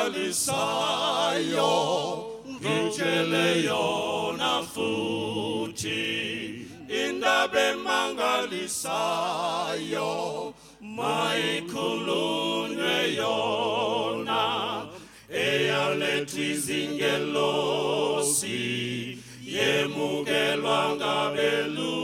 emangalisayo ngitshele yona futhi. Indaba emangalisayo mayikhulunywe yona. Eyalethwa izingelosi yemukelwa ngabelusi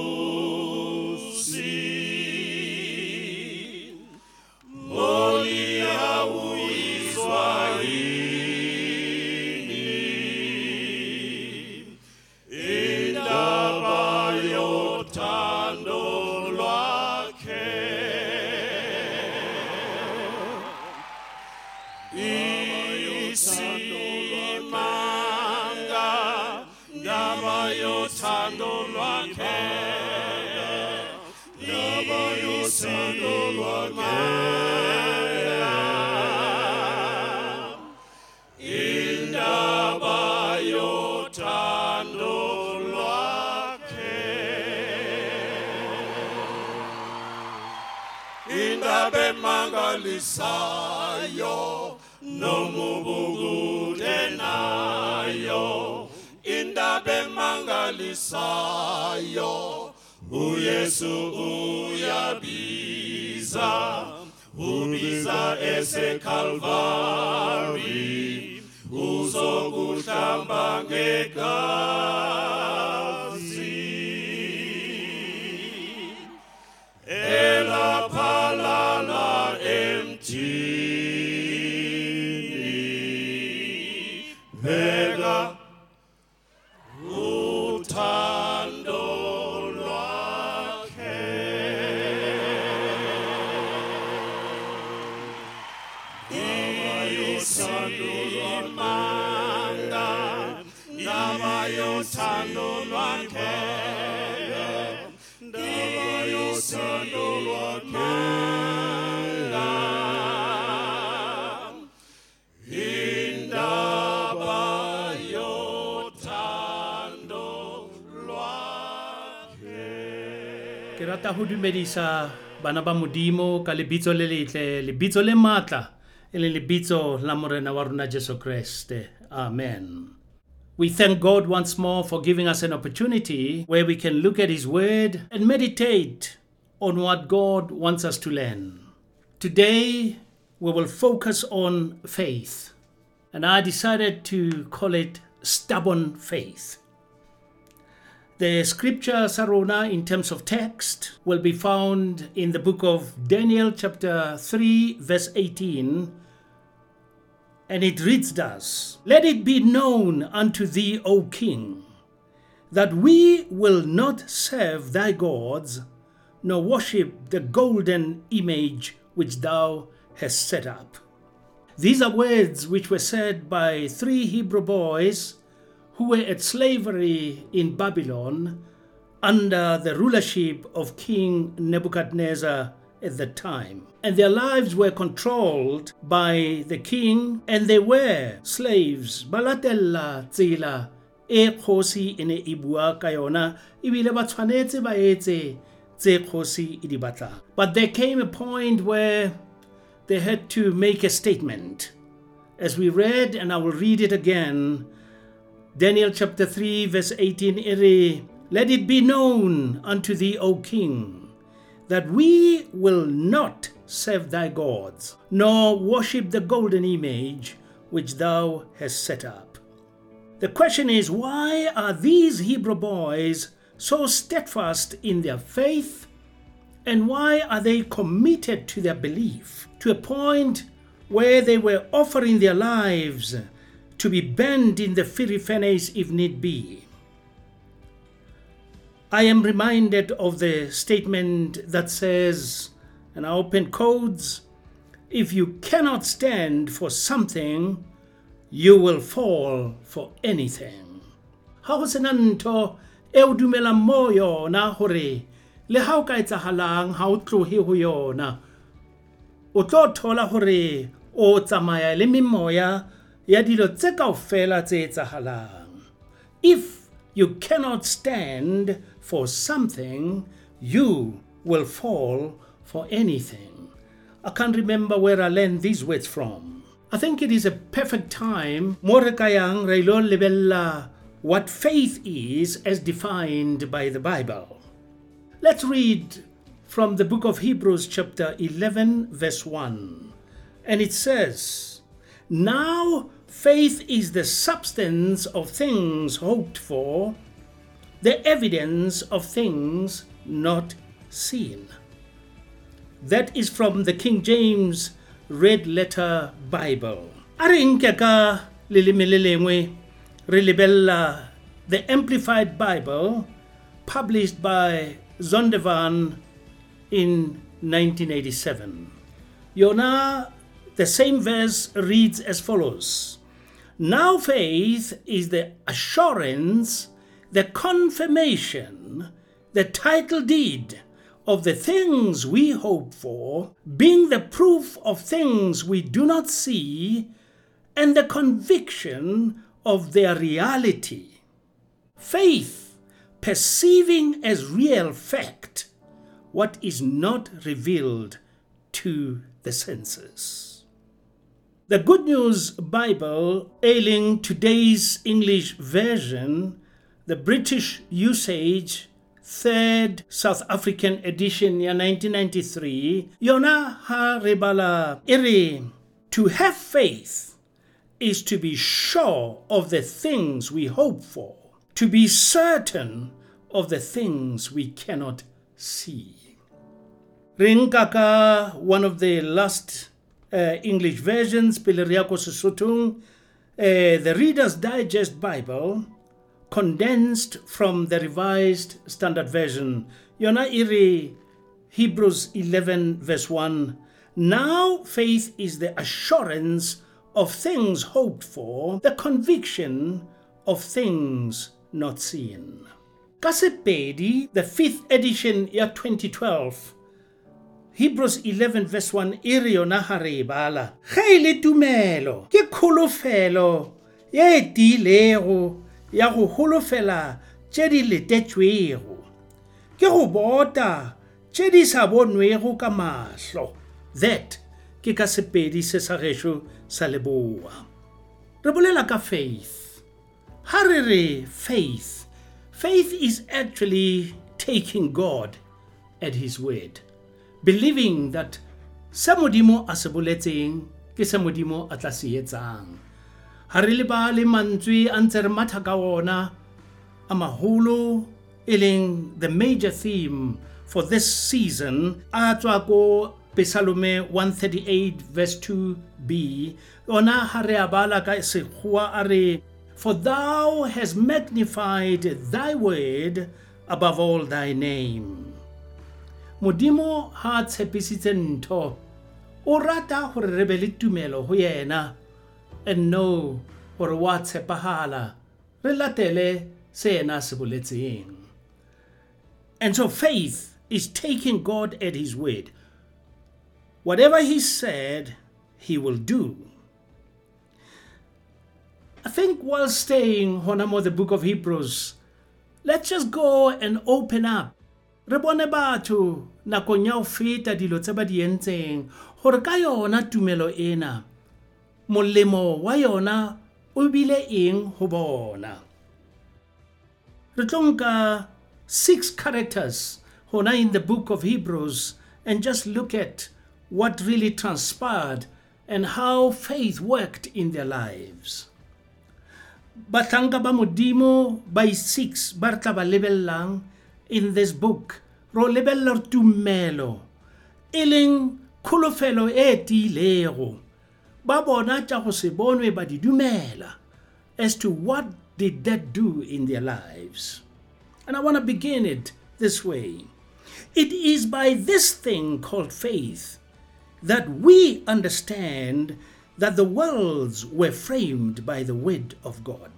emangalisayo nomubukude nayo. Indaba emangalisayo uyesu uyabiza. Ubiza esekalvari uzokuhlamba ngegazi. Elaphalala emthini ho dumedisa bana ba modimo ka lebitso le letle lebitso le matla e leng lebitso la morena wa rona jesu kreste. Amen. We thank god once more for giving us an opportunity where we can look at his word and meditate on what god wants us to learn. Today we will focus on faith and i decided to call it stubborn faith the scripture Sarona in terms of text will be found in the book of Daniel, chapter 3, verse 18. And it reads thus Let it be known unto thee, O king, that we will not serve thy gods, nor worship the golden image which thou hast set up. These are words which were said by three Hebrew boys who were at slavery in Babylon under the rulership of King Nebuchadnezzar at the time. And their lives were controlled by the king, and they were slaves. Balatella e etse tse batlang. But there came a point where they had to make a statement. As we read, and I will read it again, Daniel chapter 3, verse 18 ere, Let it be known unto thee, O king, that we will not serve thy gods, nor worship the golden image which thou hast set up. The question is, why are these Hebrew boys so steadfast in their faith, and why are they committed to their belief to a point where they were offering their lives to be burned in the furnace if need be. I am reminded of the statement that says, and I open codes, if you cannot stand for something, you will fall for anything. Ha ho sena ntho e o dumelang mo yona hore le ha o ka etsahalang ha o tlohe ho yona o tlo thola hore o tsamaya le ya dilo tse kaofela tse etsahalang if you cannot stand for something you will fall for anything i can't remember where i learned these words from I think it is a perfect time mo re ka re ilo what faith is as defined by the Bible. Let's read from the book of Hebrews, chapter 11, verse 1. And it says, Now faith is the substance of things hoped for, the evidence of things not seen. That is from the King James Red Letter Bible. The Amplified Bible published by Zondervan in 1987. Yona, the same verse reads as follows Now faith is the assurance, the confirmation, the title deed of the things we hope for, being the proof of things we do not see, and the conviction of their reality. Faith, perceiving as real fact what is not revealed to the senses. The Good News Bible, ailing today's English version, the British usage, third South African edition year 1993, yona ha rebala iri, to have faith is to be sure of the things we hope for, to be certain of the things we cannot see. Ringkaka, one of the last English versions, Pileriako Susutung, uh, the Reader's Digest Bible, condensed from the Revised Standard Version. Yona iri Hebrews 11, verse 1. Now faith is the assurance of things hoped for, the conviction of things not seen. Kasepedi, the fifth edition, year 2012, Hebrews 11 verse 1 e yona ga re bala. Ge e tumelo ke kgolofelo ye e tiilego ya go holofela letetšwego. Ke go bota tše sa bonwego ka mahlo. That ke ka sepedi se sa gešo sa leboa. Re bolela ka faith. Ha re re faith faith is actually taking god at his word believing that se modimo a se boletseng ke se modimo a tla se etsang. Ha re lebale mantswe a ntse re matha ka ona a maholo e leng the major theme for this season a tswa ko Psalome 138 verse 2b ona ha re a bala ka sekgowa a re for thou hast magnified thy word above all thy name modimo ha a tshepisitse ntho. O rata gore re be le tumelo go yena? And know gore wa tshepahala. Re latele se yena se boletseng. And so faith is taking god at his word. Whatever he said he will do. I think while staying Honamo the book of Hebrews, let's just go and open up. Re bone batho nakong ya ho feta dilo tse ba di entseng gore ka yona tumelo ena molemo wa yona o bile eng ho bona. Re tlo six characters hona in the book of Hebrews and just look at what really transpired and how faith worked in their lives. Batlanka ba modimo by six ba re tla ba lebellang in this book ro lebella tumelo e leng kholofelo e tiilego. Ba bona tša go se bonwe ba di dumela as to what did that do in their lives. And i want to begin it this way. It is by this thing called faith that we understand that the worlds were framed by the word of God,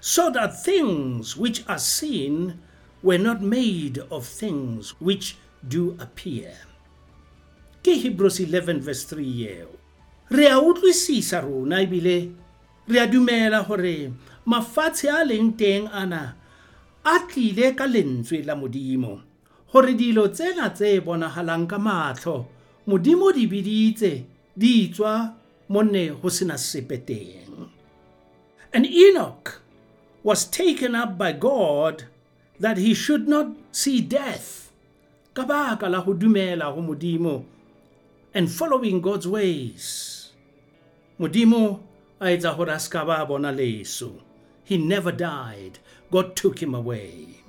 so that things which are seen were not made of things which do appear. Ke Hebrews 11 verse 3 eo. Re a utlwisisa rona ebile re a dumela hore mafatshe a leng teng ana a tlile ka lentswe la modimo hore dilo tsena tse bonahalang ka mahlo modimo di biditse di tswa monne ho sena sepe teng and enoch was taken up by god that he should not see death. La and following god's ways. Leso he never died. God took him away.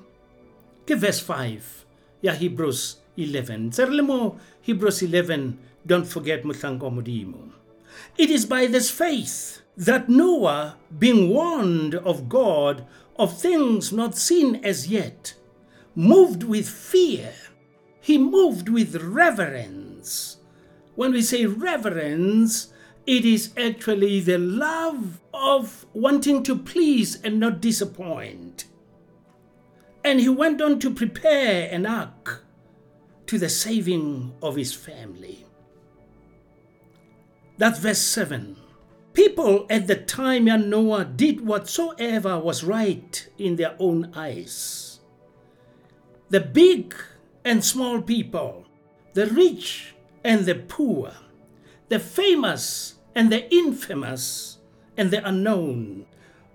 Ke verse 5 ya hebrews 11 tse hebrews 11 don't forget mohlanka wa it is by this faith that noah being warned of god of things not seen as yet moved with fear he moved with reverence when we say reverence it is actually the love of wanting to please and not disappoint. And he went on to prepare an ark to the saving of his family. That's verse 7. People at the time of Noah did whatsoever was right in their own eyes. The big and small people, the rich and the poor, the famous and the infamous and the unknown.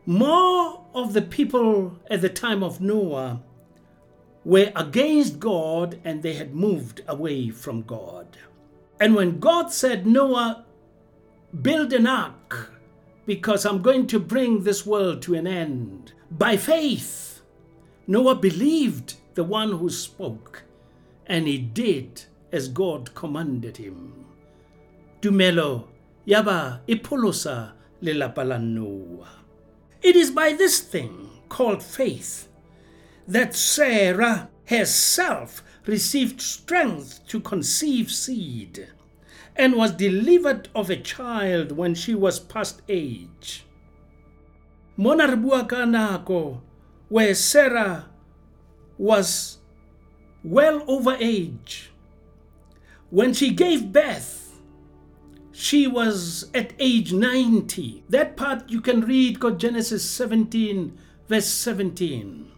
More of the people at the time of Noah were against God and they had moved away from God. And when God said, Noah, build an ark because I'm going to bring this world to an end, by faith, Noah believed the one who spoke and he did as God commanded him. Tumelo yaba ipolosa lelapa la Noah. It is by this thing called faith that Sarah herself received strength to conceive seed and was delivered of a child when she was past age. Mona where Sarah was well over age. When she gave birth, she was at age 90. That part you can read, God Genesis 17, verse 17.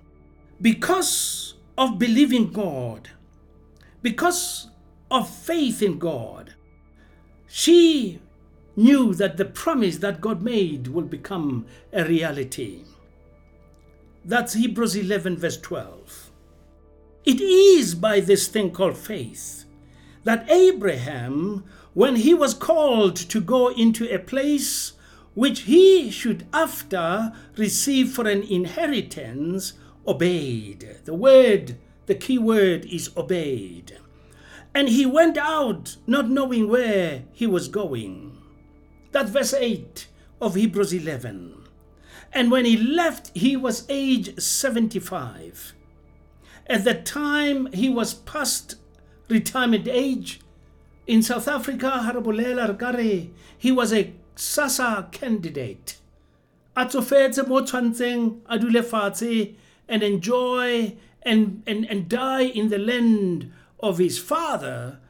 Because of believing God, because of faith in God, she knew that the promise that God made will become a reality. That's Hebrews 11, verse 12. It is by this thing called faith that Abraham, when he was called to go into a place which he should after receive for an inheritance, obeyed. The word, the key word is obeyed. And he went out not knowing where he was going. That's verse 8 of Hebrews 11. And when he left, he was age 75. At the time he was past retirement age, in South Africa, Harabolela Rkare, he was a SASSA candidate. A tsofetse mo tshwantseng a and enjoy and, and, and die in the land of his father,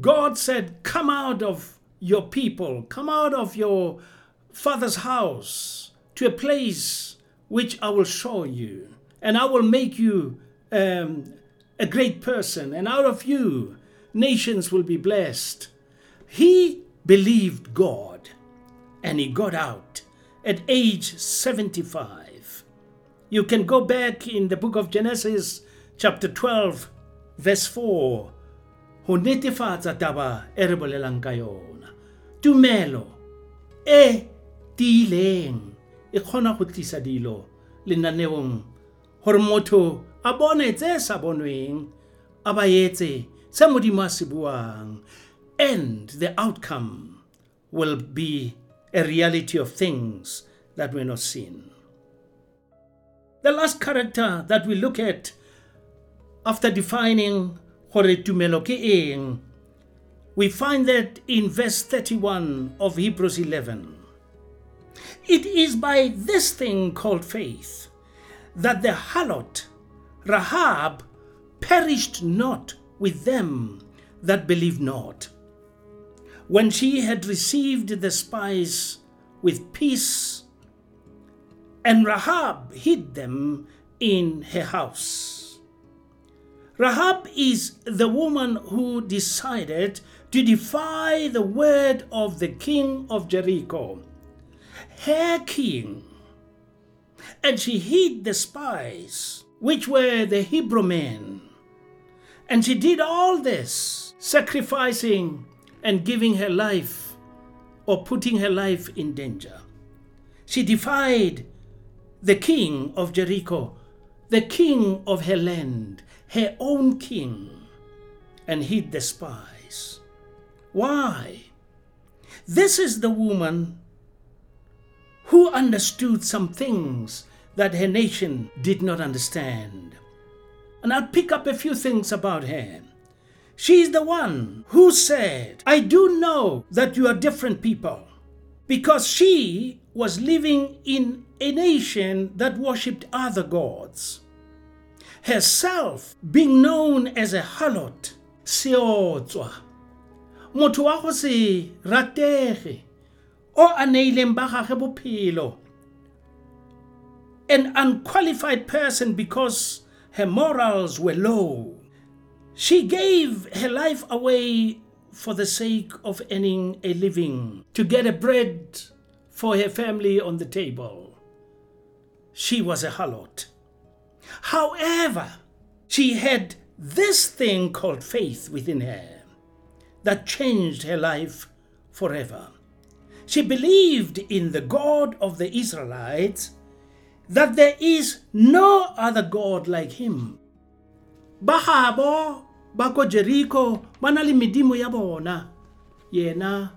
God said, Come out of your people, come out of your father's house to a place which I will show you, and I will make you um, a great person, and out of you nations will be blessed. He believed God, and he got out at age 75. You can go back in the book of Genesis, chapter 12, verse 4, ho netefatsa taba e re bolelang ka yona. Tumelo e tiileng e kgona go tlisa dilo lenaneong gore motho a bone tse sa bonweng a ba etse se modimo a se buang and the outcome will be a reality of things that were not seen. The last character that we look at after defining gore tumelo ke eng, we find that in verse 31 of Hebrews 11. It is by this thing called faith that the harlot Rahab perished not with them that believed not. When she had received the spies with peace, and Rahab hid them in her house. Rahab is the woman who decided to defy the word of the king of Jericho, her king. And she hid the spies, which were the Hebrew men. And she did all this, sacrificing and giving her life or putting her life in danger. She defied the king of Jericho, the king of her land, her own king, and he the spies. Why? This is the woman who understood some things that her nation did not understand. And I'll pick up a few things about her. She's the one who said, I do know that you are different people. Because she was living in a nation that worshipped other gods. Herself being known as a harlot, seotswa, motho wa go se ratege, o a neileng ba gage bophelo, an unqualified person because her morals were low. She gave her life away for the sake of earning a living, to get a bread for her family on the table. She was a harlot. However, she had this thing called faith within her that changed her life forever. She believed in the God of the Israelites, that there is no other God like him. Bahabo bako Jericho ba na le medimo ya. Yena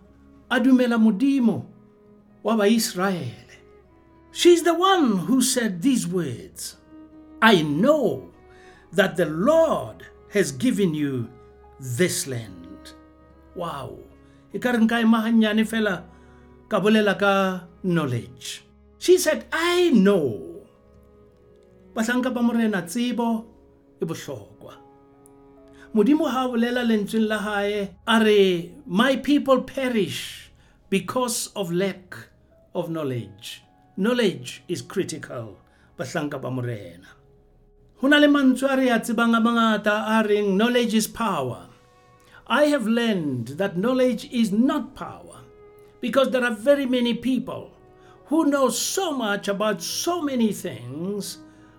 a dumela modimo wa Baisraele. She's the one who said these words. I know that the Lord has given you this land. Wow. E ka re nka ka knowledge. She said, I know. Bahlanka ba morena tsebo e bohlokwa. Modimo ha bolela lentsweng la hae a my people perish because of lack of knowledge. Knowledge is critical. Bahlanka ba morena. Ho na le mantswe a re mangata a reng knowledge is power. I have learned that knowledge is not power because there are very many people who know so much about so many things,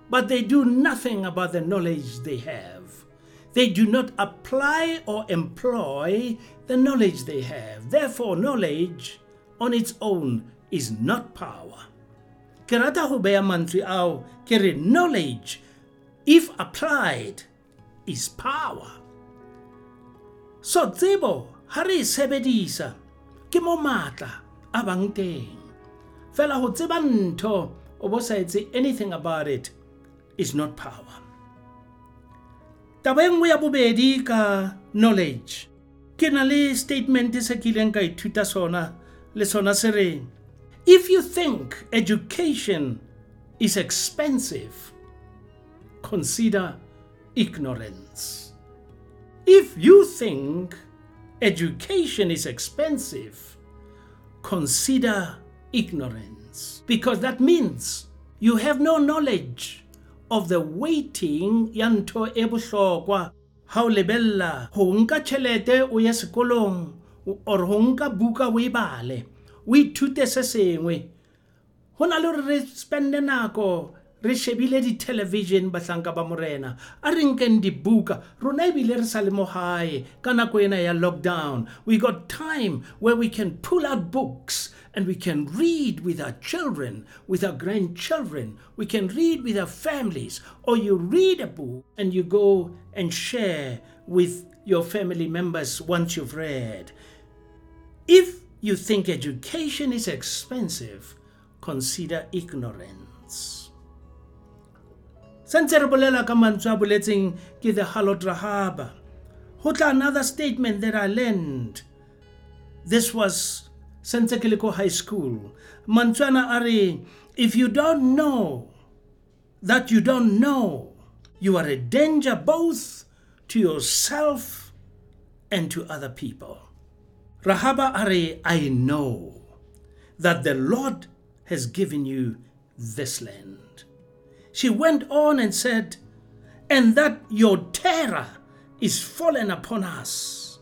but they do nothing about the knowledge they have. They do not apply or employ the knowledge they have. Therefore, knowledge on its own is not power. Ke rata ho beha mantswe ao ke re knowledge if applied is power. So tsebo ha re e sebedisa ke mo matla a bang teng. Fela ho tseba ntho o bo sa etse anything about it is not power. Taba e nngwe ya bobedi ka knowledge. Ke na le statement se ke ka ithuta sona le sona se reng If you think education is expensive, consider ignorance. If you think education is expensive, consider ignorance. Because that means you have no knowledge of the waiting ya ntho e bohlokwa ha o lebella ho nka o ye sekolong or ho nka buka o e bale o ithute se sengwe ho na le hore re spende nako re shebile di-television bahlanka ba morena a re nkeng dibuka rona ebile re sa le mo gae ka nako ena ya lockdown we got time where we can pull out books and we can read with our children, with our grandchildren. We can read with our families. Or you read a book and you go and share with your family members once you've read. If you think education is expensive, consider ignorance. Sentse re bolela ka mantswe a boletseng ke the Halot Rahaba. Ho tla another statement that I learned. This was since ke high school. Mantswana a re, if you don't know that you don't know, you are a danger both to yourself and to other people. Rahaba are, I know that the Lord has given you this land. She went on and said, and that your terror is fallen upon us,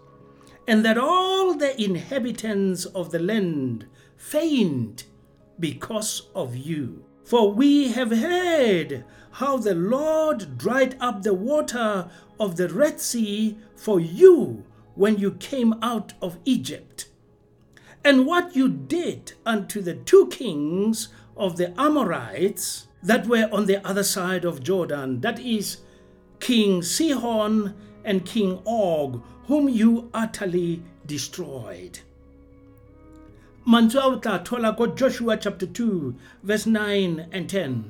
and that all the inhabitants of the land faint because of you. For we have heard how the Lord dried up the water of the Red Sea for you when you came out of Egypt, and what you did unto the two kings of the Amorites that were on the other side of Jordan, that is, King Sihon and King Og, whom you utterly destroyed. mantswe a o ko joshua chapter 2 verse 9 and 10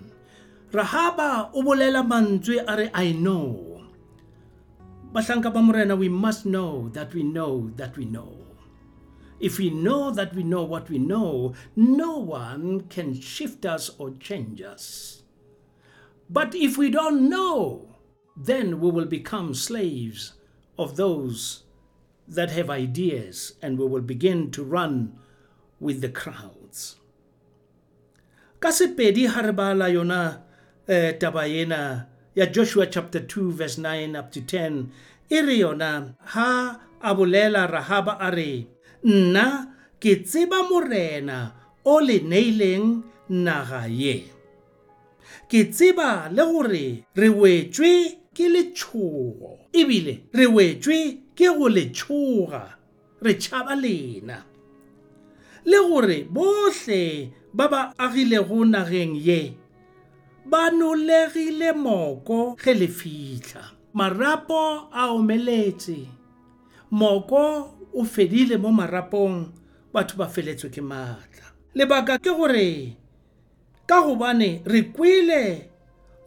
rahaba o bolela mantswe a re i know. Bahlanka ba we must know that we know that we know if we know that we know what we know no one can shift us or change us but if we don't know then we will become slaves of those that have ideas and we will begin to run with the crowds. Ka sepedi ha re bala yona eh, ya Joshua chapter 2 verse 9 up to 10 e re yona ha a bolela Rahaba a nna ke tseba morena o le neileng naga ye. Ke tseba le gore re wetswe ke letshogo ebile re wetswe ke go letshoga re tšhaba lena. Le gore bohle ba ba agilego nageng ye ba nolegile moko ge le fitlha. Marapo a omeletse moko o fedile mo marapong batho ba feletswe ke maatla lebaka ke gore ka gobane re kwele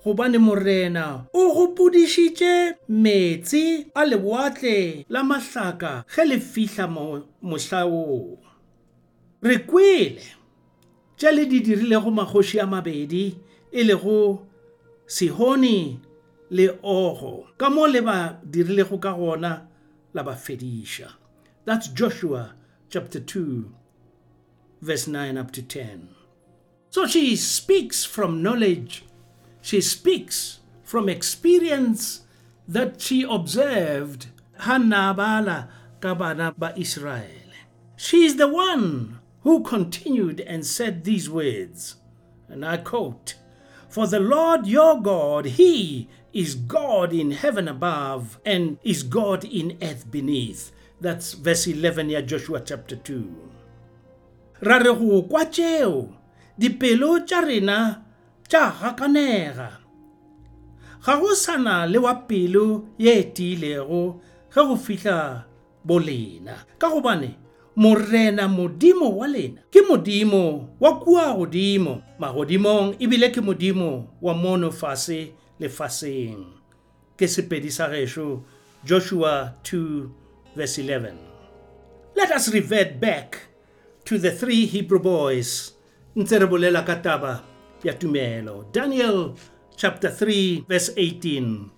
gobane morena o gopodišitše metsi a lewatle la mahlaka ge le fihla mohla woo re kwele tša le di dirilego magoši a mabedi e lego sihoni le ogo. Ka mo le ba dirilego ka gona la ba fediša that's joshua chapter 2 verse 9 up to 10 so she speaks from knowledge. She speaks from experience that she observed ha nabala ka bana israel. She is the one who continued and said these words, and I quote, For the Lord your God, He is God in heaven above and is God in earth beneath. That's verse 11 ya Joshua chapter 2. Ra re go kwa tšeo dipelo tša rena tša gakanega. Ga go sana le wa pelo ye tiilego ge go fihla bolena ka gobane morena modimo wa lena ke modimo wa kua godimo magodimong ebile ke modimo wa mono fase lefaseng ke sepedi sa gešo joshua 2 verse 11 let us revert back to the three hebrew boys. Ntse re bolela ya tumelo. Daniel chapter 3 verse 18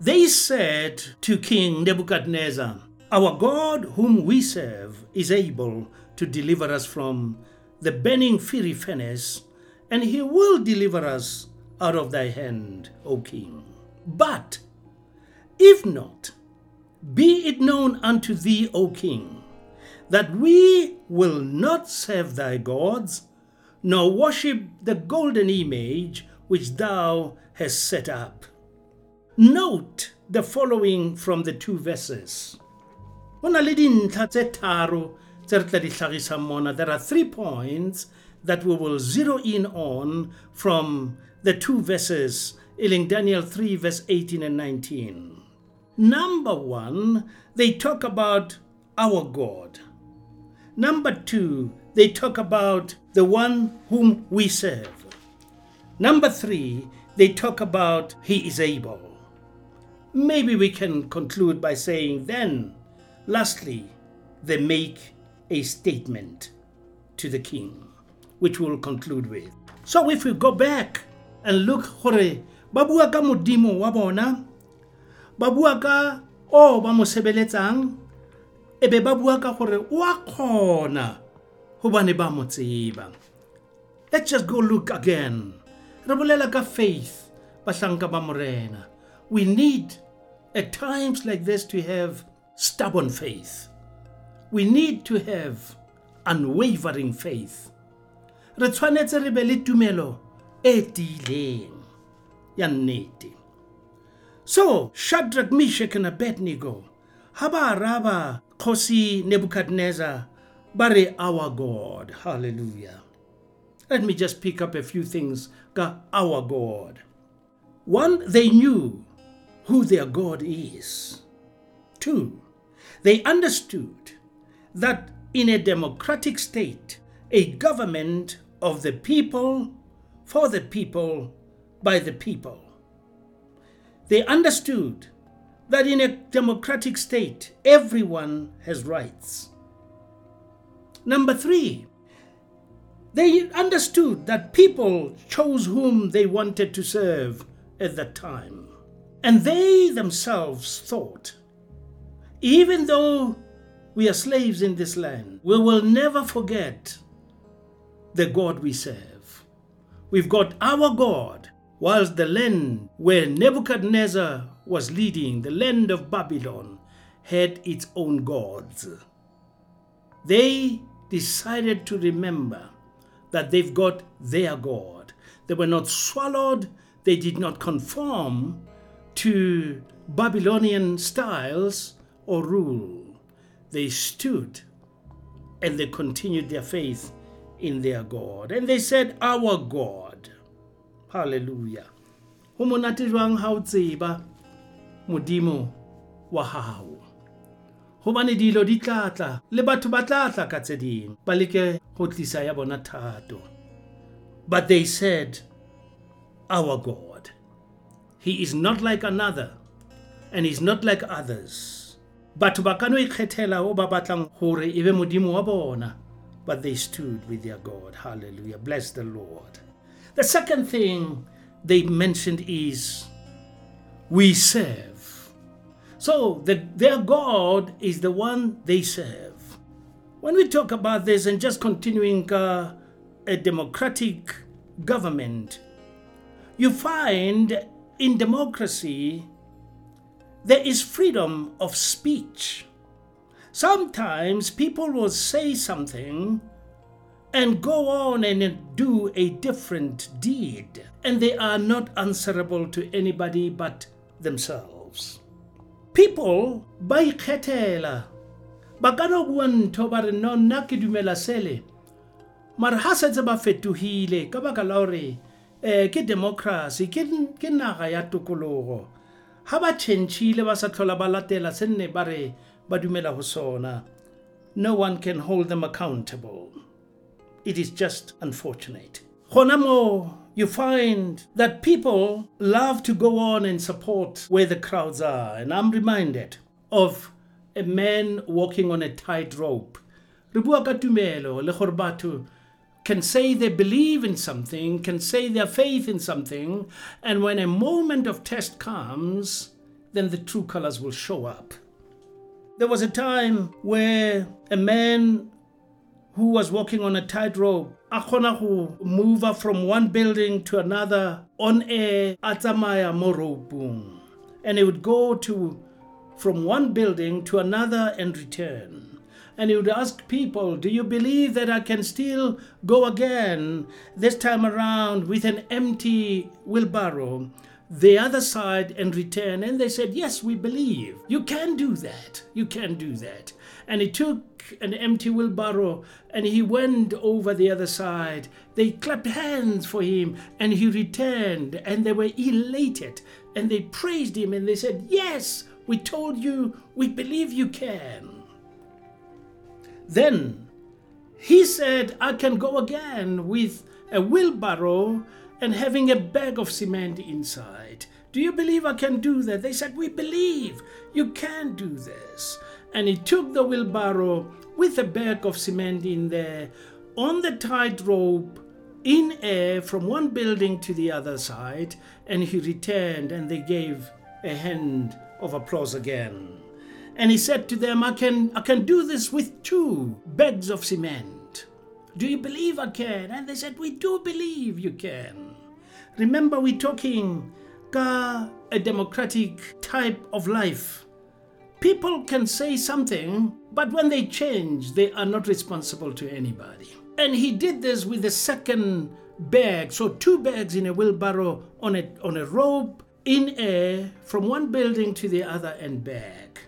they said to king nebuchadnezzar Our God, whom we serve, is able to deliver us from the burning fiery furnace, and he will deliver us out of thy hand, O king. But if not, be it known unto thee, O king, that we will not serve thy gods, nor worship the golden image which thou hast set up. Note the following from the two verses. there are three points that we will zero in on from the two verses in Daniel 3 verse 18 and 19 number 1 they talk about our god. Number 2 they talk about the one whom we serve. Number 3 they talk about he is able. Maybe we can conclude by saying then Lastly, they make a statement to the king, which we'll conclude with. So if we go back and look gore ba bua ka modimo wa bona ba bua ka o ba mo sebeletsang e be ba bua ka gore o a kgona gobane ba mo tseba. Let's just go look again. Re bolela ka faith bahlanka ba morena. We need at times like this to have stubborn faith. We need to have unwavering faith. Re tshwanetse re be le tumelo e tiileng. Ya nnete so shadrach meshach and abednego ha ba araba kgosi nebuchadnezzar ba re our god. Hallelujah. Let me just pick up a few things. Our god. One they knew who their god is. Two they understood that in a democratic state a government of the people for the people by the people they understood that in a democratic state, everyone has rights. Number three, they understood that people chose whom they wanted to serve at that time. And they themselves thought, even though we are slaves in this land, we will never forget the God we serve. We've got our God whilst the land where Nebuchadnezzar was leading, the land of Babylon, had its own gods. They decided to remember that they've got their God. They were not swallowed, they did not conform to Babylonian styles or rule. They stood and they continued their faith in their God. And they said, Our God. Hallelujah. Ho monate jwang ha o tseba modimo wa hao. Hobane dilo di tlatla le batho ba tlatla ka tse ding ba leke go tlisa ya bona thato. But they said, Our God. He is not like another, and He is not like others. Batho ba ka no ikgethela o ba batlang gore e be modimo wa bona. But they stood with their God. Hallelujah. Bless the Lord. The second thing they mentioned is we serve. So the, their God is the one they serve. When we talk about this and just continuing uh, a democratic government, you find in democracy there is freedom of speech. Sometimes people will say something and go on and do a different deed, and they are not answerable to anybody but themselves. People ba ikgethela. Ba ka no bua ntho ba no nna ke dumela sele mare ha setse ba fetohile um ke democracy ke naga ya tokologo ha ba tšhentšhile ba sa tlhola ba latela se no one can hold them accountable it is just unfortunate. Honamo, you find that people love to go on and support where the crowds are. And I'm reminded of a man walking on a tightrope. Ribua ka tumelo le gore batho can say they believe in something, can say their faith in something, and when a moment of test comes, then the true colors will show up. There was a time where a man who was walking on a tightrope a go move from one building to another on air a tsamaya mo and he would go to from one building to another and return. And he would ask people do you believe that i can still go again this time around with an empty wheelbarrow the other side and return? And they said yes we believe. You can do that. You can do that and he took an empty wheelbarrow and he went over the other side. They clapped hands for him and he returned and they were elated and they praised him and they said, Yes, we told you, we believe you can. Then he said, I can go again with a wheelbarrow and having a bag of cement inside. Do you believe I can do that? They said, We believe you can do this. And he took the wheelbarrow with a bag of cement in there on the tightrope in air from one building to the other side. And he returned and they gave a hand of applause again. And he said to them, I can, I can do this with two bags of cement. Do you believe I can? And they said, We do believe you can. Remember, we're talking a democratic type of life People can say something, but when they change, they are not responsible to anybody. And he did this with the second bag, so two bags in a wheelbarrow on a, on a rope in air from one building to the other and back.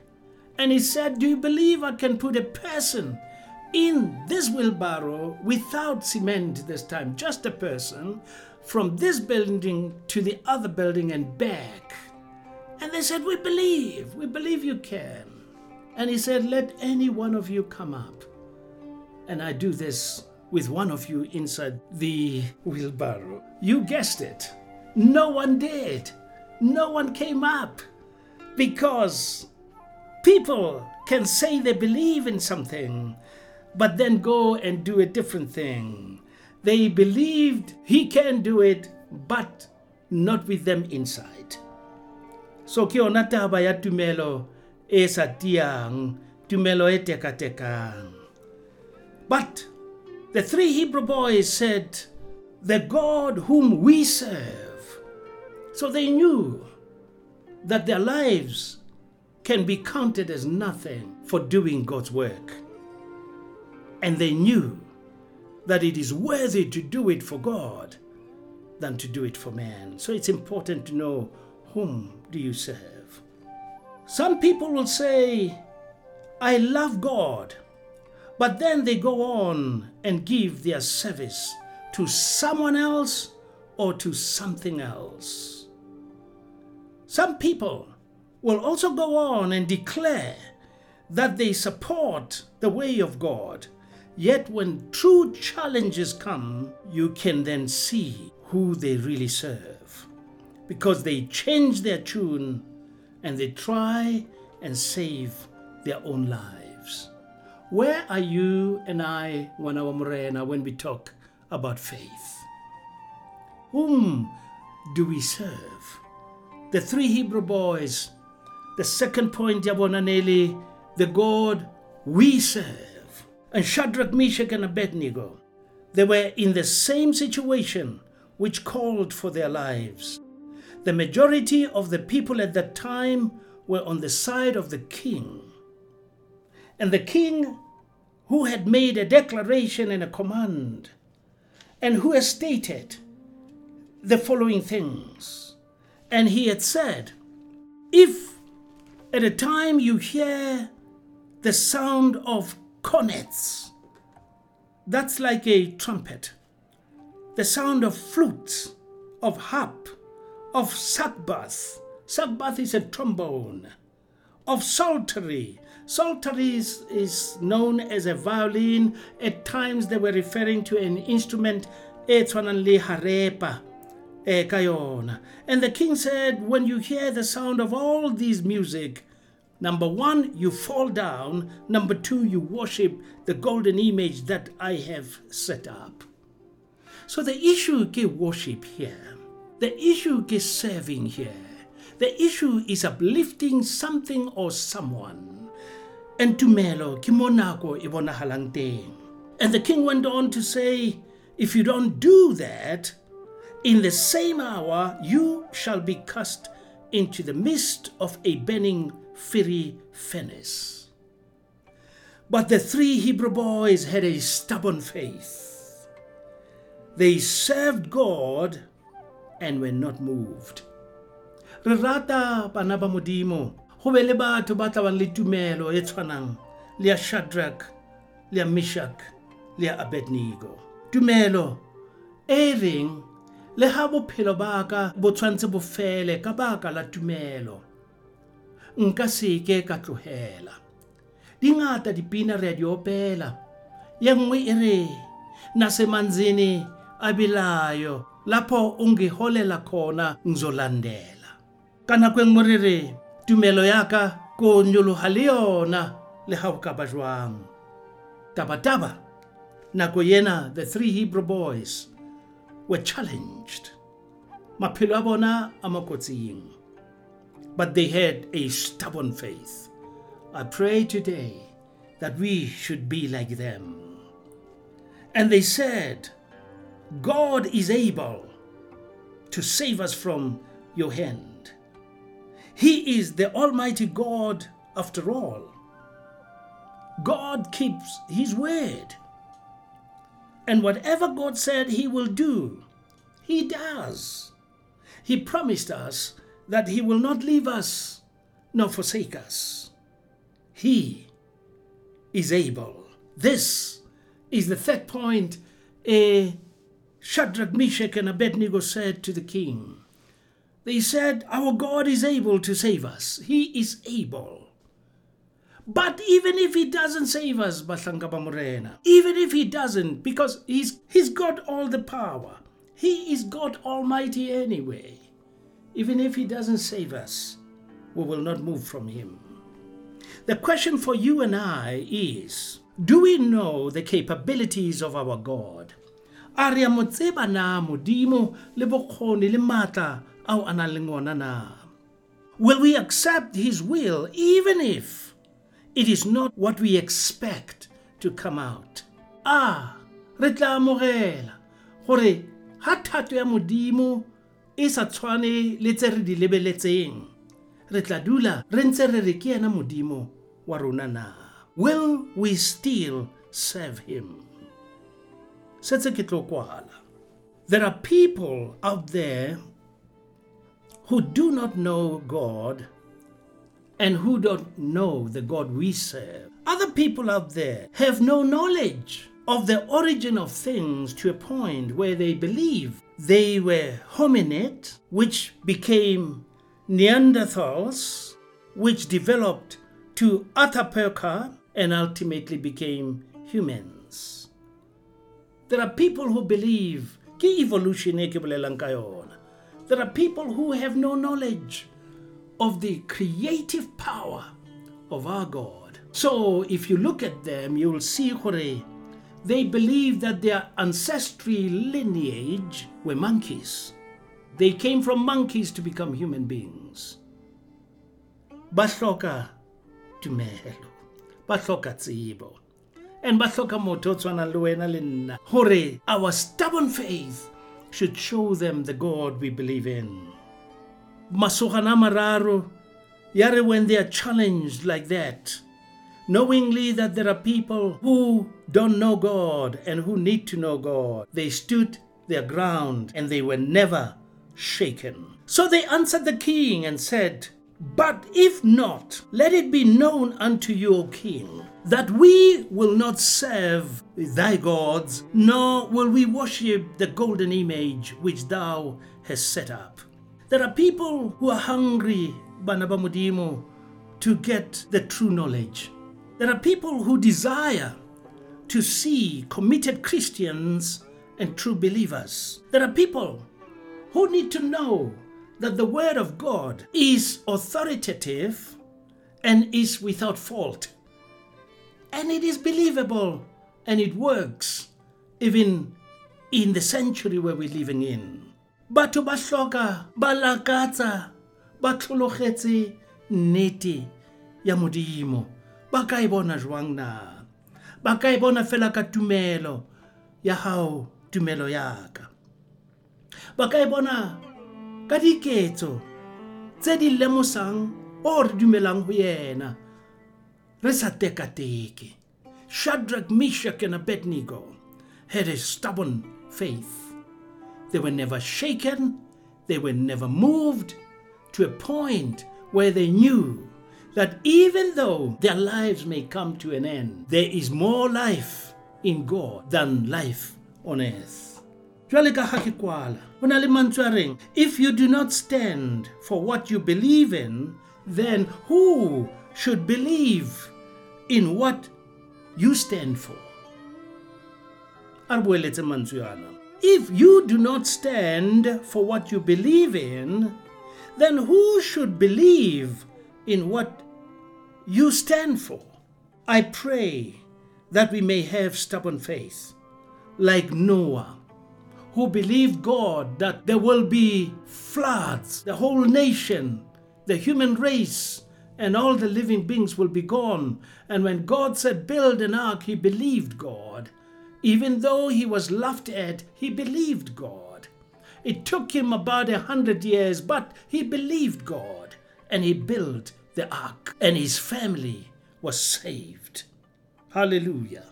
And he said, Do you believe I can put a person in this wheelbarrow without cement this time? Just a person from this building to the other building and back. And they said, We believe, we believe you can. And he said, Let any one of you come up. And I do this with one of you inside the wheelbarrow. You guessed it. No one did. No one came up. Because people can say they believe in something, but then go and do a different thing. They believed he can do it, but not with them inside. So ke yona taba ya tumelo e sa tiang, tumelo e tekatekang. But the three Hebrew boys said, The God whom we serve. So they knew that their lives can be counted as nothing for doing God's work. And they knew that it is worthy to do it for God than to do it for man. So it's important to know whom do you serve. Some people will say, I love God, but then they go on and give their service to someone else or to something else. Some people will also go on and declare that they support the way of God Yet, when true challenges come, you can then see who they really serve because they change their tune and they try and save their own lives. Where are you and I, Wanawa Morena, when we talk about faith? Whom do we serve? The three Hebrew boys, the second point, Yabonaneli, the God we serve and Shadrach, Meshach, and Abednego. They were in the same situation which called for their lives. The majority of the people at that time were on the side of the king. And the king, who had made a declaration and a command, and who had stated the following things. And he had said, If at a time you hear the sound of cornets. That's like a trumpet. The sound of flutes, of harp, of sackbut. Sackbut is a trombone. Of psaltery. Psaltery is, is known as a violin. At times they were referring to an instrument e tshwanang le harepa e And the king said, when you hear the sound of all these music, Number one, you fall down. Number two, you worship the golden image that I have set up. So the issue is worship here. The issue is serving here. The issue is uplifting something or someone. And tumelo kimonako ibonahalang teng. And the king went on to say, if you don't do that, in the same hour you shall be cast into the midst of a burning fiery furnace. But the three Hebrew boys had a stubborn faith. They served God and were not moved. Re rata bana ba modimo go be le batho ba tlabang le tumelo e tshwanang le ya Shadrach le ya Meshach le ya Abednego. Tumelo e reng le ha bophelo ba ka bo tshwantse bo fele ka baka la tumelo nka seke ka tlohela dingata dipina re a di opela ye nngwe e re nasemanzini abilayo lapho ungiholela khona ngizolandela kana kwengwe re re tumelo ya ka ko nyoloha le yona le ha o jwang tabataba nako yena the three hebrew boys were challenged maphelo a bona a makotsing but they had a stubborn faith. I pray today that we should be like them. And they said, God is able to save us from your hand. He is the Almighty God after all. God keeps his word. And whatever God said he will do, he does. He promised us that he will not leave us nor forsake us. He is able. This is the third point eh, Shadrach, Meshach, and Abednego said to the king. They said, Our God is able to save us. He is able. But even if he doesn't save us, Bahlanga Bamurena, even if he doesn't, because he's, he's got all the power, he is God Almighty anyway. Even if he doesn't save us, we will not move from him. The question for you and I is Do we know the capabilities of our God? A re a mo tseba na modimo le bokgoni le matla ao a nang le ngwana na? Will we accept his will even if it is not what we expect to come out? Ah, re tla amogela gore ha thato ya modimo e sa tshwane le tse re di lebeletseng re tla dula re ntse re re ke ena modimo wa rona na will we still serve him there are people out there who do not know god and who don't know the god we serve other people out there have no knowledge of the origin of things to a point where they believe they were hominid, which became Neanderthals, which developed to Atapuerca and ultimately became humans. There are people who believe ke evolution e ke. There are people who have no knowledge of the creative power of our God. So if you look at them, you'll see gore they believe that their ancestry lineage were monkeys. They came from monkeys to become human beings. Ba tumelo, ba hloka tsebo, and ba hloka motho o tshwanang le wena le nna hore our stubborn faith should show them the God we believe in. Masogana mararo, yare when they are challenged like that, knowingly that there are people who don't know God and who need to know God. They stood their ground and they were never shaken. So they answered the king and said, But if not, let it be known unto you, O king, that we will not serve thy gods, nor will we worship the golden image which thou hast set up. There are people who are hungry, Banaba Mudimo, to get the true knowledge. There are people who desire to see committed Christians and true believers. There are people who need to know that the Word of God is authoritative and is without fault. And it is believable and it works even in the century where we're living in. Batho ba hloka ba lakatsa ba tlhologetse nnete ya modimo. Ba ka e bona jwang na? Ba ka e bona fela ka tumelo ya hao tumelo ya ka. Ba ka e bona ka diketso tse di lemosang o re dumelang yena re sa shadrach meshach and abednego had a stubborn faith. They were never shaken. They were never moved to a point where they knew that even though their lives may come to an end, there is more life in God than life on earth. If you do not stand for what you believe in, then who should believe in what you stand for? If you do not stand for what you believe in, then who should believe in what you stand for? I pray that we may have stubborn faith, like Noah, who believed God that there will be floods, the whole nation, the human race, and all the living beings will be gone. And when God said, Build an ark, he believed God. Even though he was laughed at, he believed God. It took him about a hundred years, but he believed God and he built the ark, and his family was saved. Hallelujah.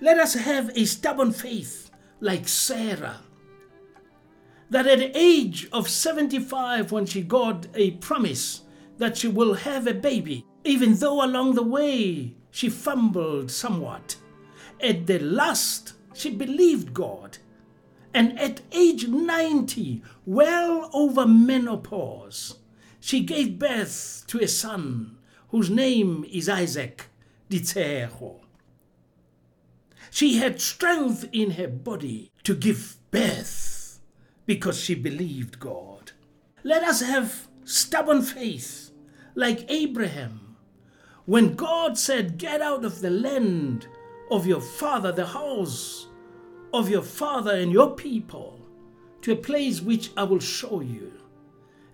Let us have a stubborn faith like Sarah, that at the age of 75, when she got a promise that she will have a baby, even though along the way she fumbled somewhat, at the last she believed God. And at age 90, well over menopause, she gave birth to a son whose name is Isaac Ditseho. She had strength in her body to give birth because she believed God. Let us have stubborn faith like Abraham. When God said, Get out of the land of your father, the house of your father and your people, to a place which I will show you.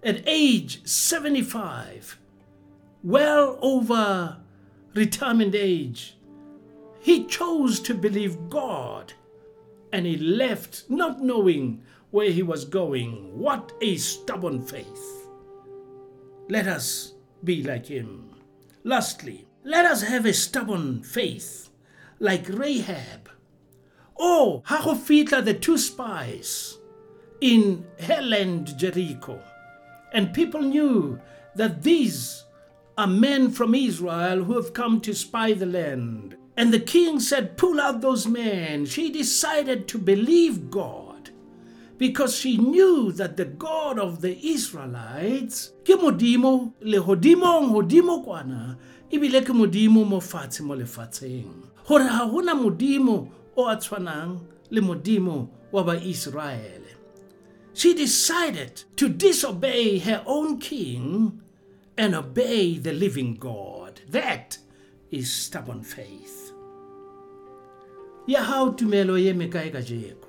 At age 75, well over retirement age, he chose to believe God and he left not knowing where he was going. What a stubborn faith! Let us be like him. Lastly, let us have a stubborn faith like Rahab. Oh, ha go fitla the two spies in her land Jericho. And people knew that these are men from Israel who have come to spy the land. And the king said, Pull out those men. She decided to believe God because she knew that the God of the Israelites ke modimo le hodimong hodimo kwana ebile ke modimo mo fatshe mo lefatsheng gore ga gona modimo o a tshwanang le modimo wa baisraele she decided to disobey her own king and obey the living God. That is stubborn faith. Ya hao tumelo ye mekai ka jeko.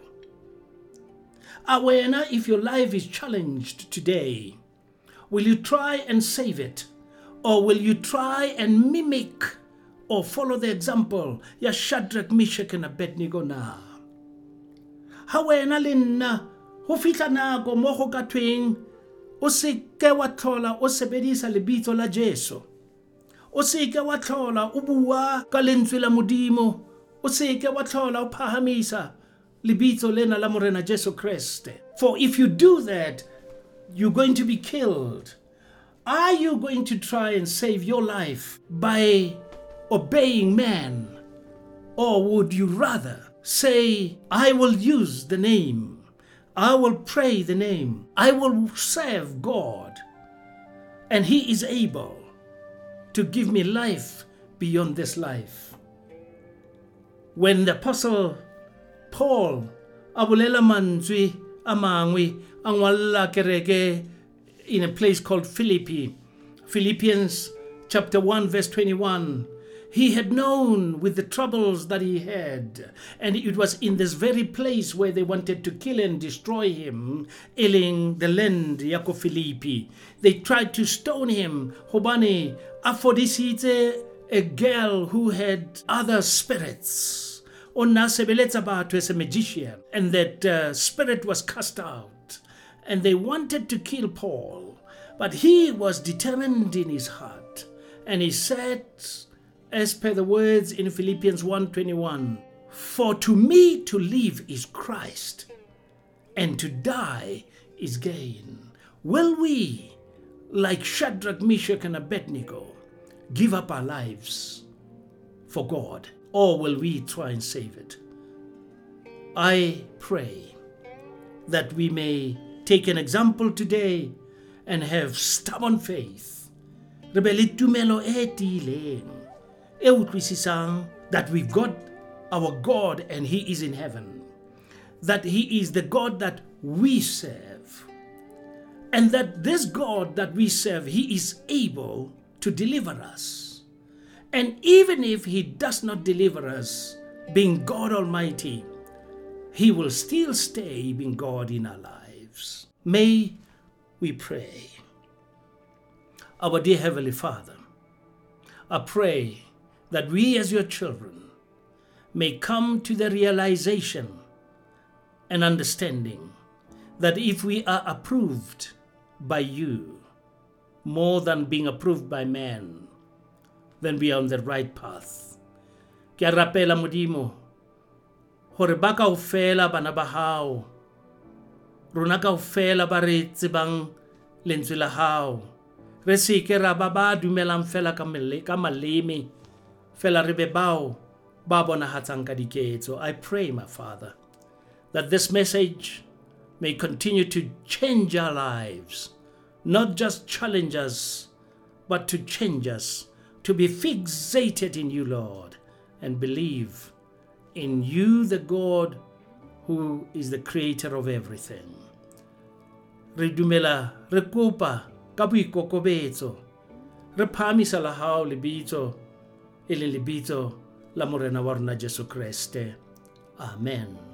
Awena, if your life is challenged today, will you try and save it? Or will you try and mimic or follow the example ya Shadrach, Meshach, and Abednego na? Ha wena le nna ho fihla nako mo go ka thweng la Jesu o se ke wa tlhola o bua ka lentswe la modimo o se ke wa tlhola o lena la morena Jesu Kriste for if you do that you're going to be killed are you going to try and save your life by obeying man or would you rather say I will use the name I will pray the name. I will serve God. And He is able to give me life beyond this life. When the Apostle Paul a bolela mantswe a kereke in a place called Philippi, Philippians chapter 1 verse 21, he had known with the troubles that he had, and it was in this very place where they wanted to kill and destroy him, ailing the land Yako Philippi. They tried to stone him. Hobane afodisitse a girl who had other spirits. Onasebeletsa batho as a magician, and that uh, spirit was cast out. And they wanted to kill Paul, but he was determined in his heart, and he said as per the words in Philippians 1:21, "For to me to live is Christ, and to die is gain." Will we, like Shadrach, Meshach, and Abednego, give up our lives for God, or will we try and save it? I pray that we may take an example today and have stubborn faith. Le that we've got our God and He is in heaven, that He is the God that we serve, and that this God that we serve, He is able to deliver us. And even if He does not deliver us, being God Almighty, He will still stay being God in our lives. May we pray. Our dear Heavenly Father, I pray that we as your children may come to the realization and understanding that if we are approved by you, more than being approved by man, then we are on the right path. Ke a rapela modimo hore ba kaofela bana ba hao rona kaofela ba re tsebang lentswe la hao re se ke ra ba ba dumelang fela ka maleme fela re be bao ba ka diketso i pray my father that this message may continue to change our lives not just challenge us but to change us to be fixated in you lord and believe in you the god who is the creator of everything. Re dumela re kopa ka boikokobetso re phamisa la hao lebitso e la morena wa jesu kreste. Amen